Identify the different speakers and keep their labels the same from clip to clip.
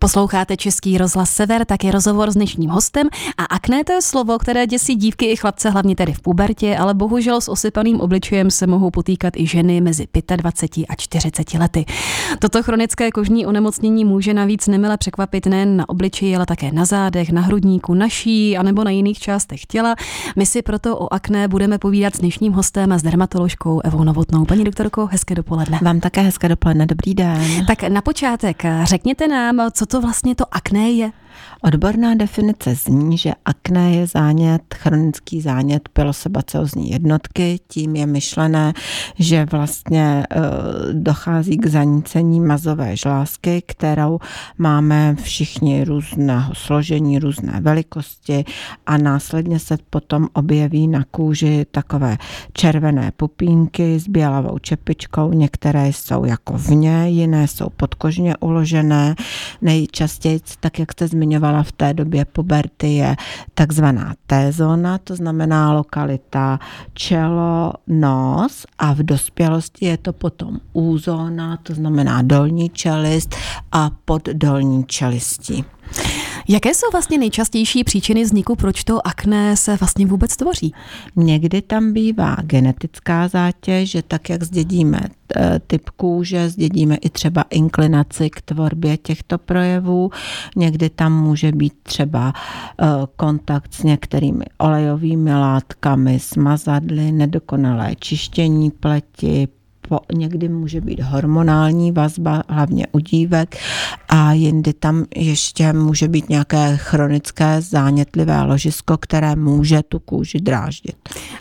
Speaker 1: Posloucháte Český rozhlas Sever, tak je rozhovor s dnešním hostem a akné to je slovo, které děsí dívky i chlapce, hlavně tedy v pubertě, ale bohužel s osypaným obličejem se mohou potýkat i ženy mezi 25 a 40 lety. Toto chronické kožní onemocnění může navíc nemile překvapit nejen na obličeji, ale také na zádech, na hrudníku, na ší a nebo na jiných částech těla. My si proto o akné budeme povídat s dnešním hostem a s dermatoložkou Evou Novotnou. Paní doktorko, hezké dopoledne.
Speaker 2: Vám také hezké dopoledne, dobrý den.
Speaker 1: Tak na počátek řekněte nám, co to vlastně to akné je?
Speaker 2: Odborná definice zní, že akné je zánět, chronický zánět pilosebacilozní jednotky. Tím je myšlené, že vlastně e, dochází k zanícení mazové žlázky, kterou máme všichni různého složení, různé velikosti a následně se potom objeví na kůži takové červené pupínky s bělavou čepičkou. Některé jsou jako vně, jiné jsou podkožně uložené. Nejčastěji, tak jak jste zmiňovali, zmiňovala v té době puberty, je takzvaná T-zóna, to znamená lokalita čelo, nos a v dospělosti je to potom U-zóna, to znamená dolní čelist a poddolní čelistí.
Speaker 1: Jaké jsou vlastně nejčastější příčiny vzniku, proč to akné se vlastně vůbec tvoří?
Speaker 2: Někdy tam bývá genetická zátěž, že tak, jak zdědíme eh, typ kůže, zdědíme i třeba inklinaci k tvorbě těchto projevů. Někdy tam může být třeba eh, kontakt s některými olejovými látkami, smazadly, nedokonalé čištění pleti, po, někdy může být hormonální vazba, hlavně u dívek, a jindy tam ještě může být nějaké chronické zánětlivé ložisko, které může tu kůži dráždit.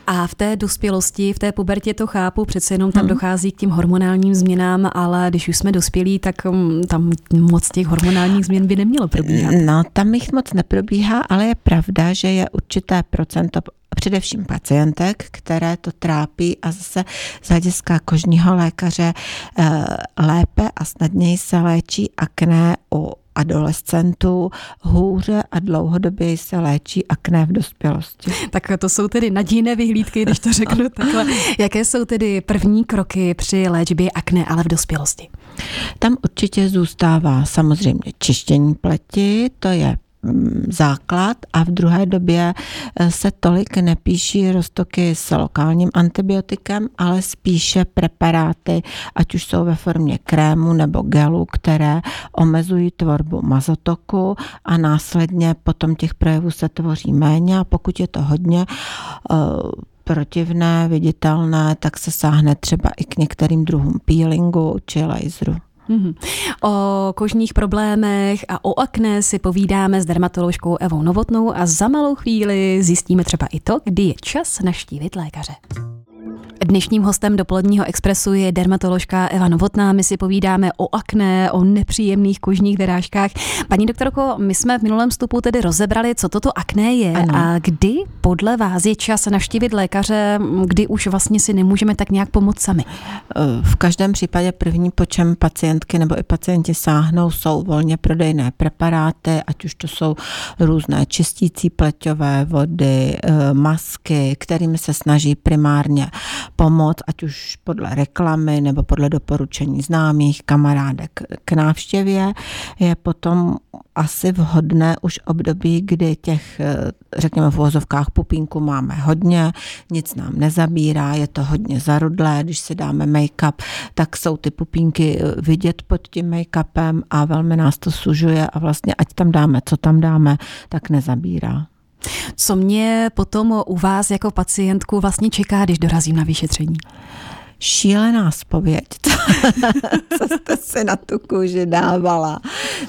Speaker 1: A v té dospělosti, v té pubertě to chápu, přece jenom tam hmm. dochází k těm hormonálním změnám, ale když už jsme dospělí, tak um, tam moc těch hormonálních změn by nemělo probíhat.
Speaker 2: No, tam jich moc neprobíhá, ale je pravda, že je určité procento především pacientek, které to trápí a zase z hlediska kožního lékaře eh, lépe a snadněji se léčí akné u adolescentů hůře a dlouhodobě se léčí akné v dospělosti.
Speaker 1: Tak to jsou tedy nadějné vyhlídky, když to řeknu takhle. Jaké jsou tedy první kroky při léčbě akné, ale v dospělosti?
Speaker 2: Tam určitě zůstává samozřejmě čištění pleti, to je základ a v druhé době eh, se tolik nepíší roztoky s lokálním antibiotikem, ale spíše preparáty, ať už jsou ve formě krému nebo gelu, které omezují tvorbu mazotoku a následně potom těch projevů se tvoří méně a pokud je to hodně uh, protivné, viditelné, tak se sáhne třeba i k některým druhům peelingu či laseru. Mm-hmm.
Speaker 1: O kožních problémech a o akné si povídáme s dermatoložkou Evou Novotnou a za malou chvíli zjistíme třeba i to, kdy je čas naštívit lékaře. Dnešním hostem dopoledního expresu je dermatoložka Eva Novotná. My si povídáme o akné, o nepříjemných kožních vyrážkách. Paní doktorko, my jsme v minulém vstupu tedy rozebrali, co toto akné je ano. a kdy podle vás je čas naštívit lékaře, kdy už vlastně si nemůžeme tak nějak pomoct sami?
Speaker 2: V každém případě první, po čem pacientky nebo i pacienti sáhnou, jsou volně prodejné preparáty, ať už to jsou různé čistící pleťové vody, eh, masky, kterými se snaží primárně pomoc, ať už podle reklamy nebo podle doporučení známých, kamarádek k návštěvě, je potom asi vhodné už období, kdy těch, eh, řekněme v vozovkách pupínku máme hodně, nic nám nezabírá, je to hodně zarudlé, když si dáme make-up, tak jsou ty pupínky eh, vidět pod tím make-upem a velmi nás to sužuje a vlastně ať tam dáme, co tam dáme, tak nezabírá.
Speaker 1: Co mě potom u vás jako pacientku vlastně čeká, když dorazím na vyšetření?
Speaker 2: Šílená spověď, co jste si na tu kůži dávala,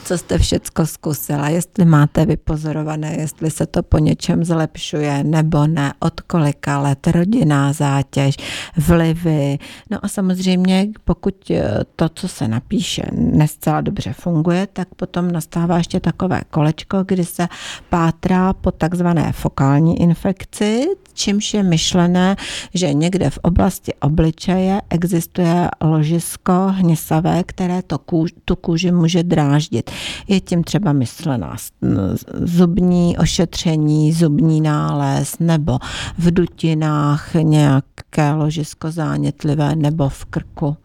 Speaker 2: co jste všecko zkusila, jestli máte vypozorované, jestli se to po něčem zlepšuje nebo ne, od kolika let, rodinná zátěž, vlivy. No a samozřejmě, pokud eh, to, co se napíše, nescela dobře funguje, tak potom nastává ještě takové kolečko, kdy se pátrá po takzvané fokální infekci, čímž je myšlené, že někde v oblasti obličeje existuje ložisko hnisavé, které to kůž, tu kůži může dráždit. Je tím třeba myslená zubní ošetření, zubní nález nebo v dutinách nějaké ložisko zánětlivé nebo v krku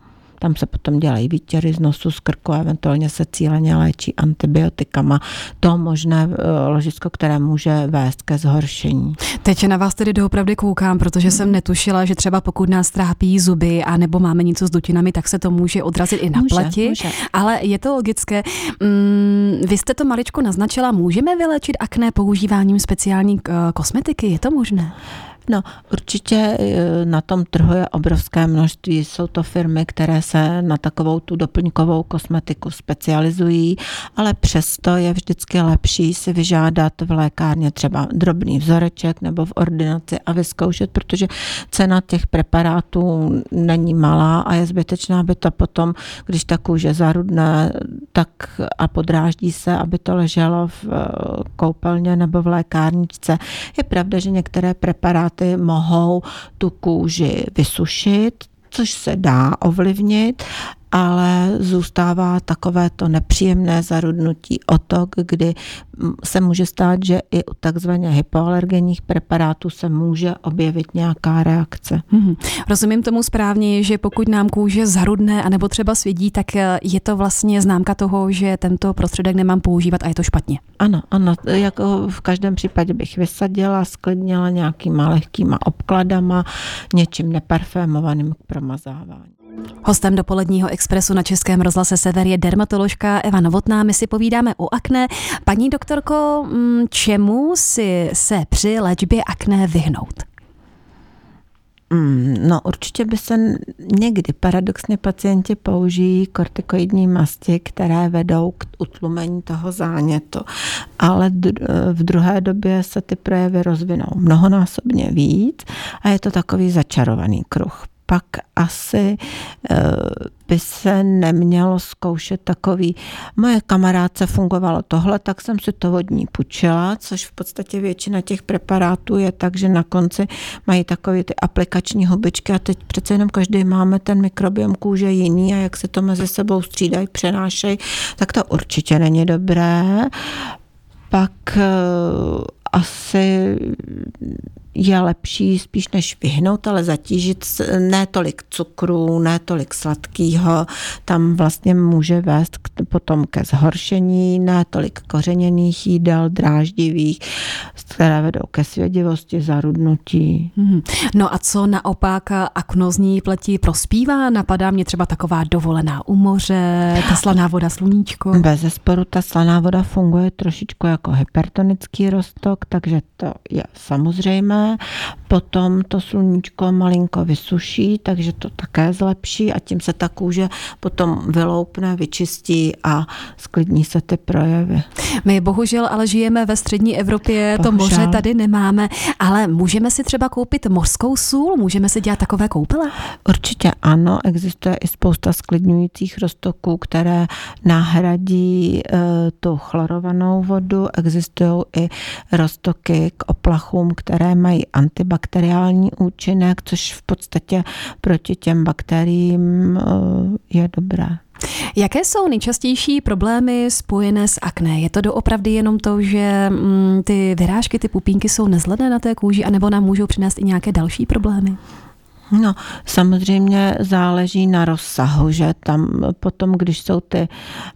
Speaker 2: tam se potom dělají výtěry z nosu, z krku, eventuálně se cíleně léčí antibiotikama. To možné eh, ložisko, které může vést ke zhoršení.
Speaker 1: Teď na vás tedy doopravdy koukám, protože jsem netušila, že třeba pokud nás trápí zuby a nebo máme něco s dutinami, tak se to může odrazit i na může, plati. Může. Ale je to logické. Mm, vy jste to maličko naznačila, můžeme vylečit akné používáním speciální uh, kosmetiky? Je to možné?
Speaker 2: No, určitě eh, na tom trhu je obrovské množství. Jsou to firmy, které se na takovou tu doplňkovou kosmetiku specializují, ale přesto je vždycky lepší si vyžádat v lékárně třeba drobný vzoreček nebo v ordinaci a vyzkoušet, protože cena těch preparátů není malá a je zbytečná, aby to potom, když ta kůže zarudne tak a podráždí se, aby to leželo v eh, koupelně nebo v lékárničce. Je pravda, že některé preparáty mohou tu kůži vysušit, což se dá ovlivnit, ale zůstává takové to nepříjemné zarudnutí otok, kdy se může stát, že i u takzvaně hypoalergenních preparátů se může objevit nějaká reakce. Hmm.
Speaker 1: Rozumím tomu správně, že pokud nám kůže zarudne anebo třeba svědí, tak eh, je to vlastně známka toho, že tento prostředek nemám používat a je to špatně.
Speaker 2: Ano, ano, jako v každém případě bych vysadila, sklidnila nějakýma lehkýma obkladama, něčím neparfémovaným k promazávání.
Speaker 1: Hostem dopoledního expresu na Českém rozhlase Sever je dermatoložka Eva Novotná. My si povídáme o akné. Paní doktorko, mm, čemu si se při léčbě akné vyhnout?
Speaker 2: Mm, no určitě by se někdy paradoxně pacienti použijí kortikoidní masti, které vedou k utlumení toho zánětu, ale v druhé době se ty projevy rozvinou mnohonásobně víc a je to takový začarovaný kruh pak asi eh, by se nemělo zkoušet takový, moje kamarádce fungovalo tohle, tak jsem si to od ní půjčila, což v podstatě většina těch preparátů je tak, že na konci mají takové ty aplikační hubičky a teď přece jenom každý máme ten mikrobiom kůže jiný a jak se to mezi sebou střídají, přenášejí, tak to určitě není dobré. Pak eh, asi je lepší spíš než vyhnout, ale zatížit ne tolik cukru, ne tolik sladkého. Tam vlastně může vést k, potom ke zhoršení, ne tolik kořeněných jídel, dráždivých, které vedou ke svědivosti, zarudnutí.
Speaker 1: Hmm. No a co naopak aknozní pletí prospívá? Napadá mě třeba taková dovolená u moře, ta slaná voda, sluníčko.
Speaker 2: Bez zesporu ta slaná voda funguje trošičku jako hypertonický rostok, takže to je samozřejmé potom to sluníčko malinko vysuší, takže to také zlepší a tím se ta kůže potom vyloupne, vyčistí a sklidní se ty projevy.
Speaker 1: My bohužel ale žijeme ve střední Evropě, bohužel. to moře tady nemáme, ale můžeme si třeba koupit mořskou sůl, můžeme si dělat takové koupele?
Speaker 2: Určitě ano, existuje i spousta sklidňujících roztoků, které nahradí e, tu chlorovanou vodu, existují i roztoky k oplachům, které mají mají antibakteriální účinek, což v podstatě proti těm bakteriím eh, je dobré.
Speaker 1: Jaké jsou nejčastější problémy spojené s akné? Je to doopravdy jenom to, že mm, ty vyrážky, ty pupínky jsou nezledné na té kůži, anebo nám můžou přinést i nějaké další problémy?
Speaker 2: No, samozřejmě záleží na rozsahu, že tam potom, když jsou ty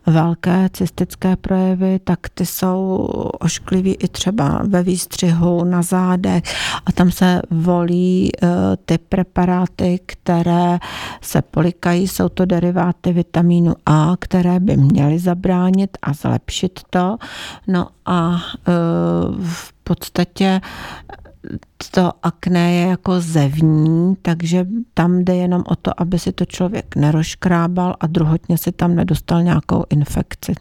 Speaker 2: velké cystické projevy, tak ty jsou ošklivý i třeba ve výstřihu, na zádech a tam se volí uh, ty preparáty, které se polikají, jsou to deriváty vitamínu A, které by měly zabránit a zlepšit to. No a uh, v podstatě to akné je jako zevní, takže tam jde jenom o to, aby si to člověk neroškrábal a druhotně si tam nedostal nějakou infekci.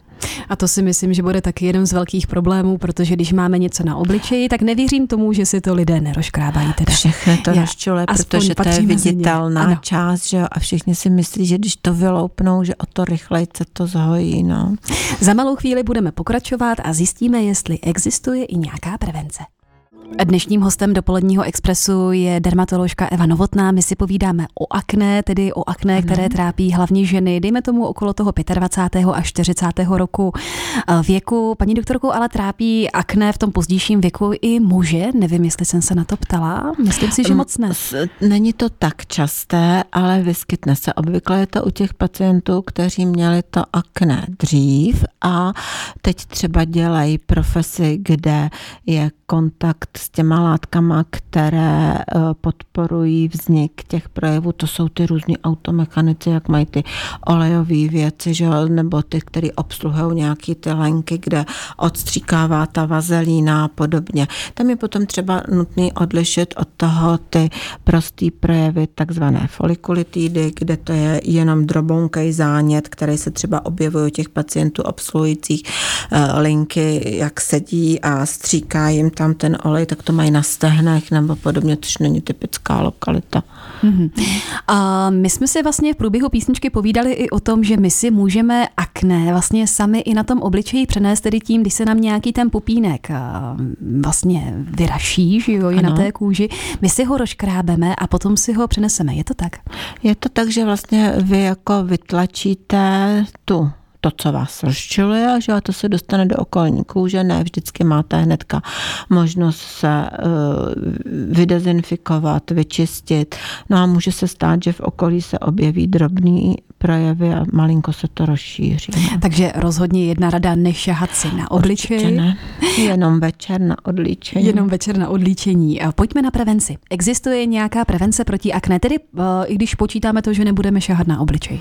Speaker 1: A to si myslím, že bude taky jeden z velkých problémů, protože když máme něco na obličeji, tak nevěřím tomu, že si to lidé neroškrábají. Teda.
Speaker 2: Všechno to rozčule, protože to je viditelná část, že jo, a všichni si myslí, že když to vyloupnou, že o to rychleji se to zhojí. No.
Speaker 1: Za malou chvíli budeme pokračovat a zjistíme, jestli existuje i nějaká prevence. Dnešním hostem dopoledního expresu je dermatoložka Eva Novotná. My si povídáme o akné, tedy o akné, které trápí hlavně ženy, dejme tomu okolo toho 25. a 40. roku věku. Paní doktorku ale trápí akné v tom pozdějším věku i muže. Nevím, jestli jsem se na to ptala. Myslím si, že mm, moc ne.
Speaker 2: Není to tak časté, ale vyskytne se. Obvykle je to u těch pacientů, kteří měli to akné dřív a teď třeba dělají profesi, kde je kontakt s těma látkama, které eh, podporují vznik těch projevů. To jsou ty různí automechanici, jak mají ty olejové věci, že, nebo ty, které obsluhují nějaké ty lenky, kde odstříkává ta vazelína a podobně. Tam je potom třeba nutný odlišit od toho ty prostý projevy, takzvané folikulitidy, kde to je jenom drobounkej zánět, který se třeba objevuje u těch pacientů obsluhujících eh, linky, jak sedí a stříká jim tam ten olej, tak to mají na stehnech nebo podobně, což není typická lokalita. Mm-hmm.
Speaker 1: A my jsme si vlastně v průběhu písničky povídali i o tom, že my si můžeme akné vlastně sami i na tom obličeji přenést, tedy tím, když se nám nějaký ten pupínek vlastně vyraší, že jo, i na té kůži, my si ho rozkrábeme a potom si ho přeneseme. Je to tak?
Speaker 2: Je to tak, že vlastně vy jako vytlačíte tu to, co vás rozčiluje, že a to se dostane do okolní kůže. Ne vždycky máte hnedka možnost se uh, vydezinfikovat, vyčistit. No a může se stát, že v okolí se objeví drobný projevy a malinko se to rozšíří. No.
Speaker 1: Takže rozhodně jedna rada, nešahat si na obličej.
Speaker 2: ne. Jenom večer na odlíčení.
Speaker 1: Jenom večer na odlíčení. Pojďme na prevenci. Existuje nějaká prevence proti akné, tedy uh, i když počítáme to, že nebudeme šahat na obličej?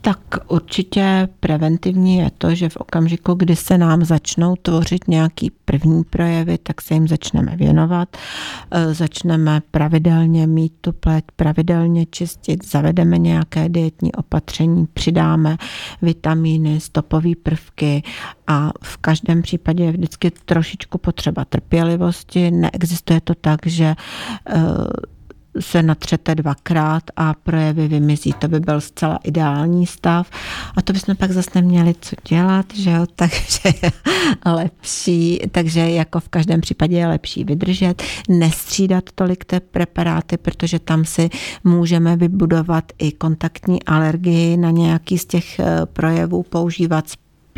Speaker 2: Tak určitě preventivní je to, že v okamžiku, kdy se nám začnou tvořit nějaký první projevy, tak se jim začneme věnovat, e, začneme pravidelně mít tu pleť, pravidelně čistit, zavedeme nějaké dietní opatření, přidáme vitamíny, stopové prvky a v každém případě je vždycky trošičku potřeba trpělivosti. Neexistuje to tak, že e, se natřete dvakrát a projevy vymizí. To by byl zcela ideální stav. A to bychom pak zase neměli co dělat, že jo? takže lepší, takže jako v každém případě je lepší vydržet, nestřídat tolik té preparáty, protože tam si můžeme vybudovat i kontaktní alergii na nějaký z těch eh, projevů, používat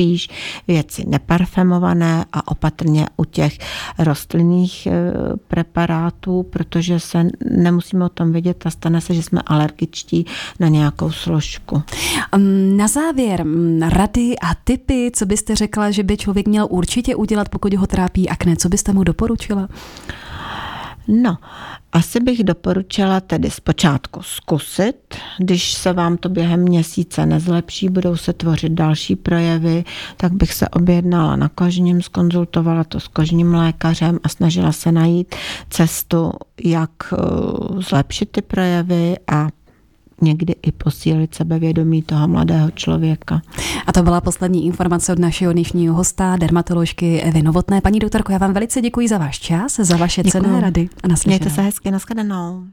Speaker 2: spíš věci neparfemované a opatrně u těch rostlinných e, preparátů, protože se nemusíme o tom vědět a stane se, že jsme alergičtí na nějakou složku.
Speaker 1: Na závěr rady a typy, co byste řekla, že by člověk měl určitě udělat, pokud ho trápí akné, co byste mu doporučila?
Speaker 2: No, asi bych doporučila tedy zpočátku zkusit, když se vám to během měsíce nezlepší, budou se tvořit další projevy, tak bych se objednala na kožním, skonzultovala to s kožním lékařem a snažila se najít cestu, jak eh, zlepšit ty projevy a někdy i posílit sebevědomí toho mladého člověka.
Speaker 1: A to byla poslední informace od našeho dnešního hosta, dermatoložky Evy Novotné. Paní doktorko, já vám velice děkuji za váš čas, za vaše
Speaker 2: děkuji.
Speaker 1: cené rady a naslyšenou.
Speaker 2: Mějte se hezky, nashledanou.